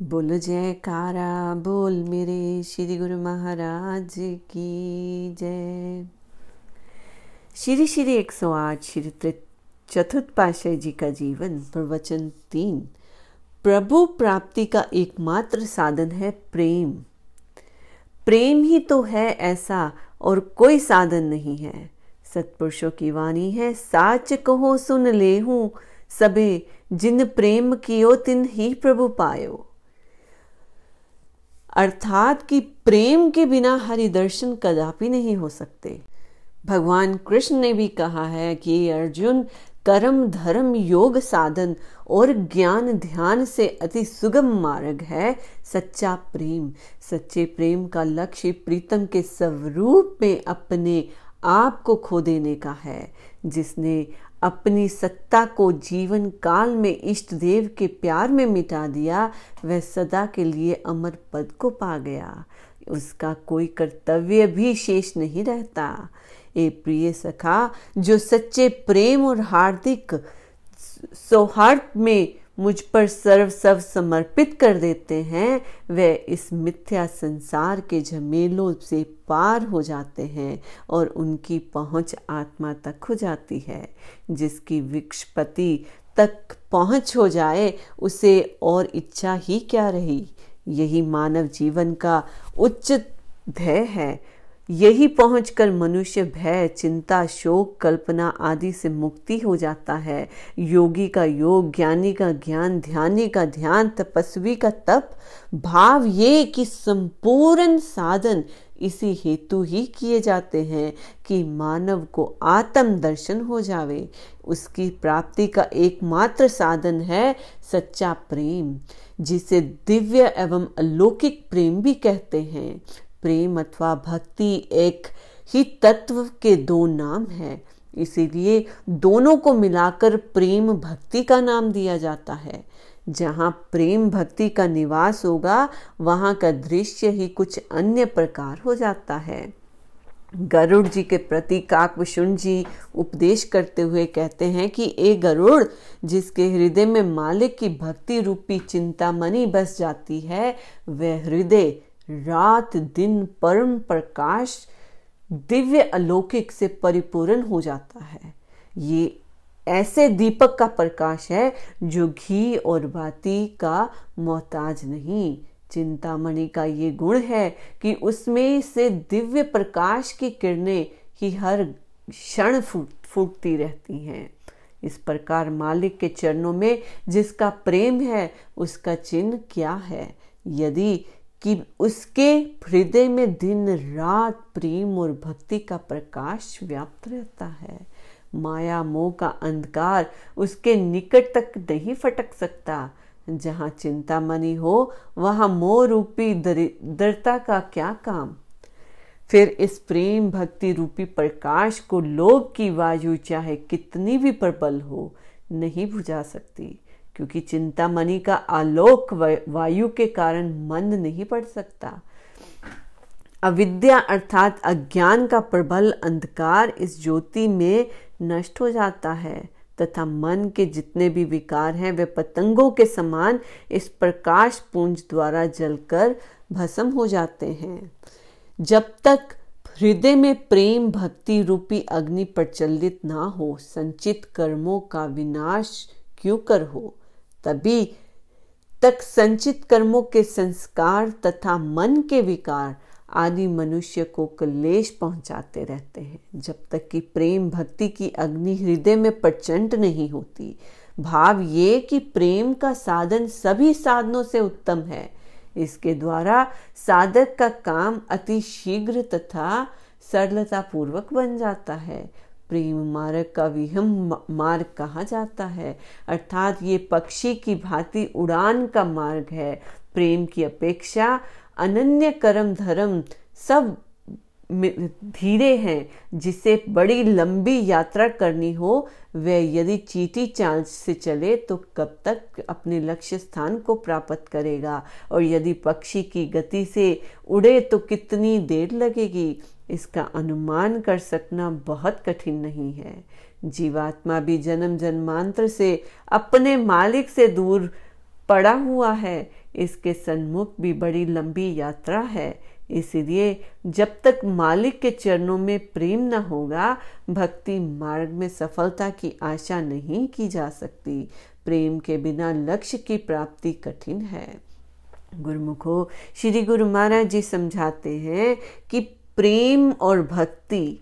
बोलो जयकारा, बोल मेरे श्री गुरु महाराज की जय। श्री श्री एक सौ आठ, श्री चतुर्थ पाशाह जी का जीवन प्रवचन तीन। प्रभु प्राप्ति का एकमात्र साधन है प्रेम। प्रेम ही तो है ऐसा और कोई साधन नहीं है। सत्पुरुषों की वाणी है, साच कहो सुन ले हूँ सबे जिन प्रेम कियो तिन ही प्रभु पायो। अर्थात कि प्रेम के बिना हरि दर्शन कदापि नहीं हो सकते। भगवान कृष्ण ने भी कहा है कि अर्जुन, कर्म, धर्म, योग साधन और ज्ञान ध्यान से अति सुगम मार्ग है सच्चा प्रेम। सच्चे प्रेम का लक्ष्य प्रीतम के स्वरूप में अपने आप को खो देने का है, जिसने अपनी सत्ता को जीवन काल में इष्ट देव के प्यार में मिटा दिया, वह सदा के लिए अमर पद को पा गया। उसका कोई कर्तव्य भी शेष नहीं रहता। ए प्रिय सखा, जो सच्चे प्रेम और हार्दिक सौहार्द में मुझ पर सर्व सब समर्पित कर देते हैं, वे इस मिथ्या संसार के झमेलों से पार हो जाते हैं और उनकी पहुँच आत्मा तक हो जाती है। जिसकी विक्षपति तक पहुँच हो जाए, उसे और इच्छा ही क्या रही? यही मानव जीवन का उच्च ध्येय है। यही पहुंचकर मनुष्य भय, चिंता, शोक, कल्पना आदि से मुक्ति हो जाता है। योगी का योग, ज्ञानी का ज्ञान, ध्यानी का ध्यान, तपस्वी का तप, भाव ये कि संपूर्ण साधन इसी हेतु ही किए जाते हैं कि मानव को आत्म दर्शन हो जावे। उसकी प्राप्ति का एकमात्र साधन है सच्चा प्रेम, जिसे दिव्य एवं अलौकिक प्रेम भी कहते हैं। प्रेम अथवा भक्ति एक ही तत्व के दो नाम है। इसीलिए दोनों को मिलाकर प्रेम भक्ति का नाम दिया जाता है। जहाँ प्रेम भक्ति का निवास होगा, वहाँ का दृश्य ही कुछ अन्य प्रकार हो जाता है। गरुड़ जी के प्रति काकभूषण जी उपदेश करते हुए कहते हैं कि, ए गरुड़, जिसके हृदय में मालिक की भक्ति रूपी चिंता मनी बस जाती है, वह हृदय रात दिन परम प्रकाश दिव्य अलौकिक से परिपूर्ण हो जाता है। ये ऐसे दीपक का प्रकाश है जो घी और बाती का मोहताज नहीं। चिंतामणि का ये गुण है कि उसमें से दिव्य प्रकाश की किरणें ही हर क्षण फूटती रहती हैं। इस प्रकार मालिक के चरणों में जिसका प्रेम है, उसका चिन्ह क्या है? यदि कि उसके हृदय में दिन रात प्रेम और भक्ति का प्रकाश व्याप्त रहता है। माया, मोह का अंधकार उसके निकट तक नहीं फटक सकता। जहाँ मनी हो, वहाँ मोह रूपी दरिद्रता का क्या काम? फिर इस प्रेम भक्ति रूपी प्रकाश को लोभ की वायु चाहे कितनी भी प्रबल हो, नहीं बुझा सकती। क्योंकि चिंतामणि का आलोक वायु के कारण मंद नहीं पड़ सकता। अविद्या अर्थात अज्ञान का प्रबल अंधकार इस ज्योति में नष्ट हो जाता है, तथा मन के जितने भी विकार हैं, वे पतंगों के समान इस प्रकाश पुंज द्वारा जलकर भस्म हो जाते हैं। जब तक हृदय में प्रेम भक्ति रूपी अग्नि प्रचलित ना हो, संचित कर्मों का विनाश क्यों कर हो? तभी तक संचित कर्मों के संस्कार तथा मन के विकार आदि मनुष्य को कलेश पहुंचाते रहते हैं। जब तक कि प्रेम भक्ति की अग्नि हृदय में प्रचंड नहीं होती, भाव ये कि प्रेम का साधन सभी साधनों से उत्तम है, इसके द्वारा साधक का काम अति शीघ्र तथा सरलता पूर्वक बन जाता है। प्रेम मार्ग का विहम मार्ग कहा जाता है। अर्थात ये पक्षी की भांति उड़ान का मार्ग है। प्रेम की अपेक्षा अनन्य कर्म धर्म सब धीरे हैं। जिसे बड़ी लंबी यात्रा करनी हो, वह यदि चीटी चाँद से चले तो कब तक अपने लक्ष्य स्थान को प्राप्त करेगा? और यदि पक्षी की गति से उड़े तो कितनी देर लगेगी? इसका अनुमान कर सकना बहुत कठिन नहीं है। जीवात्मा भी जन्म जन्मांतर से अपने मालिक से दूर पड़ा हुआ है। इसके सन्मुख भी बड़ी लंबी यात्रा है। इसलिए जब तक मालिक के चरणों में प्रेम न होगा, भक्ति मार्ग में सफलता की आशा नहीं की जा सकती। प्रेम के बिना लक्ष्य की प्राप्ति कठिन है। गुरुमुखो, श्री गुरु महाराज जी समझाते हैं कि प्रेम और भक्ति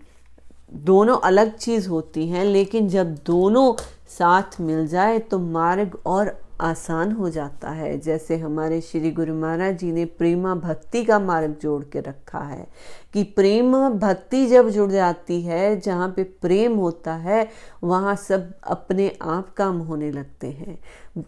दोनों अलग चीज़ होती हैं, लेकिन जब दोनों साथ मिल जाए तो मार्ग और आसान हो जाता है। जैसे हमारे श्री गुरु महाराज जी ने प्रेमा भक्ति का मार्ग जोड़ के रखा है कि प्रेम भक्ति जब जुड़ जाती है, जहाँ पे प्रेम होता है, वहाँ सब अपने आप काम होने लगते हैं।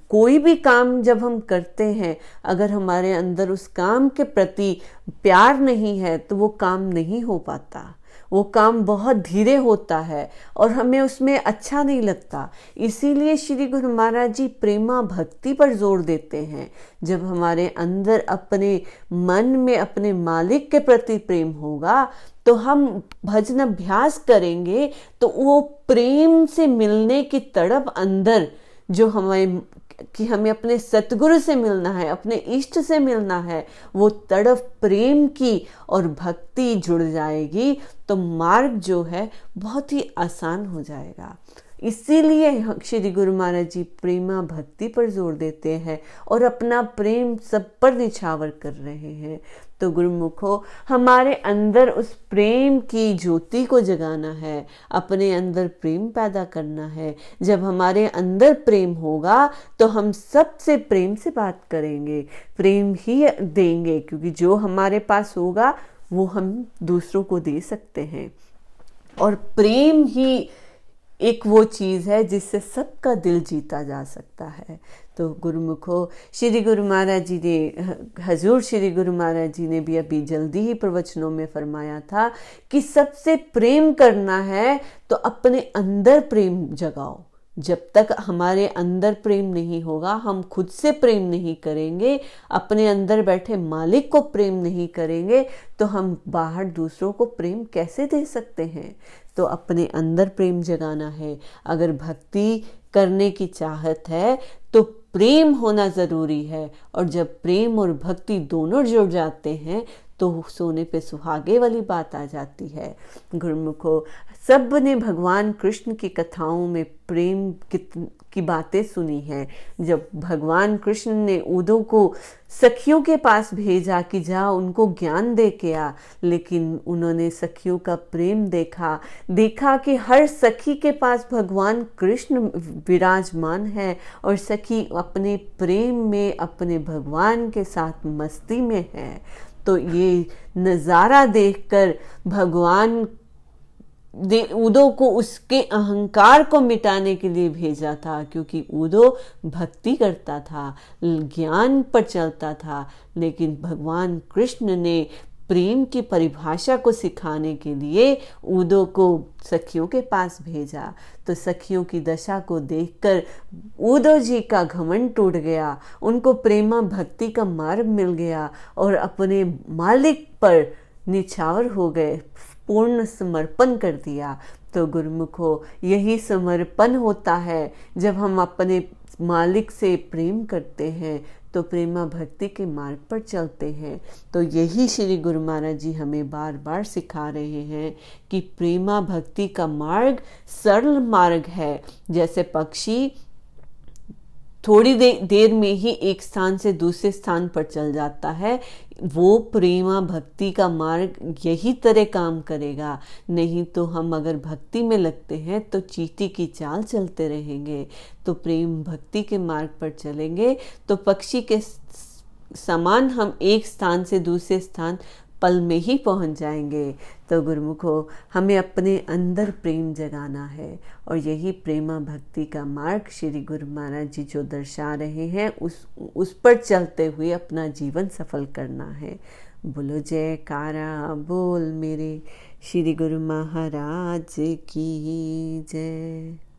कोई भी काम जब हम करते हैं, अगर हमारे अंदर उस काम के प्रति प्यार नहीं है तो वो काम नहीं हो पाता। वो काम बहुत धीरे होता है और हमें उसमें अच्छा नहीं लगता। इसीलिए श्री गुरु महाराज जी प्रेमा भक्ति पर ज़ोर देते हैं। जब हमारे अंदर अपने मन में अपने मालिक के प्रति प्रेम होगा तो हम भजन अभ्यास करेंगे तो वो प्रेम से मिलने की तड़प अंदर जो हमें कि हमें अपने सतगुरु से मिलना है, अपने इष्ट से मिलना है, वो तड़फ प्रेम की और भक्ति जुड़ जाएगी तो मार्ग जो है बहुत ही आसान हो जाएगा। इसीलिए श्री गुरु महाराज जी प्रेमा भक्ति पर ज़ोर देते हैं और अपना प्रेम सब पर निछावर कर रहे हैं। तो गुरुमुखो, हमारे अंदर उस प्रेम की ज्योति को जगाना है, अपने अंदर प्रेम पैदा करना है। जब हमारे अंदर प्रेम होगा तो हम सबसे प्रेम से बात करेंगे, प्रेम ही देंगे, क्योंकि जो हमारे पास होगा, वो हम दूसरों को दे सकते हैं। और प्रेम ही एक वो चीज़ है जिससे सबका दिल जीता जा सकता है। तो गुरुमुखो, श्री गुरु महाराज जी ने, हजूर श्री गुरु महाराज जी ने भी अभी जल्दी ही प्रवचनों में फरमाया था कि सबसे प्रेम करना है तो अपने अंदर प्रेम जगाओ। जब तक हमारे अंदर प्रेम नहीं होगा, हम खुद से प्रेम नहीं करेंगे, अपने अंदर बैठे मालिक को प्रेम नहीं करेंगे तो हम बाहर दूसरों को प्रेम कैसे दे सकते हैं? तो अपने अंदर प्रेम जगाना है। अगर भक्ति करने की चाहत है तो प्रेम होना ज़रूरी है। और जब प्रेम और भक्ति दोनों जुड़ जाते हैं तो सोने पे सुहागे वाली बात आ जाती है। गुरुमुखो सबने भगवान कृष्ण की कथाओं में प्रेम की बातें सुनी हैं। जब भगवान कृष्ण ने उदो को सखियों के पास भेजा कि जा, उनको ज्ञान दे के आ, लेकिन उन्होंने सखियों का प्रेम देखा। देखा कि हर सखी के पास भगवान कृष्ण विराजमान है और सखी अपने प्रेम में, अपने भगवान के साथ मस्ती में है। तो ये नज़ारा देखकर भगवान उदो को उसके अहंकार को मिटाने के लिए भेजा था, क्योंकि उदो भक्ति करता था, ज्ञान पर चलता था, लेकिन भगवान कृष्ण ने प्रेम की परिभाषा को सिखाने के लिए उदो को सखियों के पास भेजा। तो सखियों की दशा को देखकर उदो जी का घमंड टूट गया, उनको प्रेमा भक्ति का मार्ग मिल गया और अपने मालिक पर निछावर हो गए। पूर्ण समर्पण कर दिया। तो गुरुमुखो, यही समर्पण होता है। जब हम अपने मालिक से प्रेम करते हैं तो प्रेमा भक्ति के मार्ग पर चलते हैं। तो यही श्री गुरु महाराज जी हमें बार बार सिखा रहे हैं कि प्रेमा भक्ति का मार्ग सरल मार्ग है। जैसे पक्षी थोड़ी दे, देर में ही एक स्थान से दूसरे स्थान पर चल जाता है। वो प्रेमा भक्ति का मार्ग यही तरह काम करेगा। नहीं तो हम अगर भक्ति में लगते हैं तो चीटी की चाल चलते रहेंगे। तो प्रेम भक्ति के मार्ग पर चलेंगे। तो पक्षी के समान हम एक स्थान से दूसरे स्थान पल में ही पहुँच जाएँगे। तो गुरुमुखो, हमें अपने अंदर प्रेम जगाना है। और यही प्रेमा भक्ति का मार्ग श्री गुरु महाराज जी जो दर्शा रहे हैं, उस उस पर चलते हुए अपना जीवन सफल करना है। बोलो जय कारा बोल मेरे श्री गुरु महाराज की जय।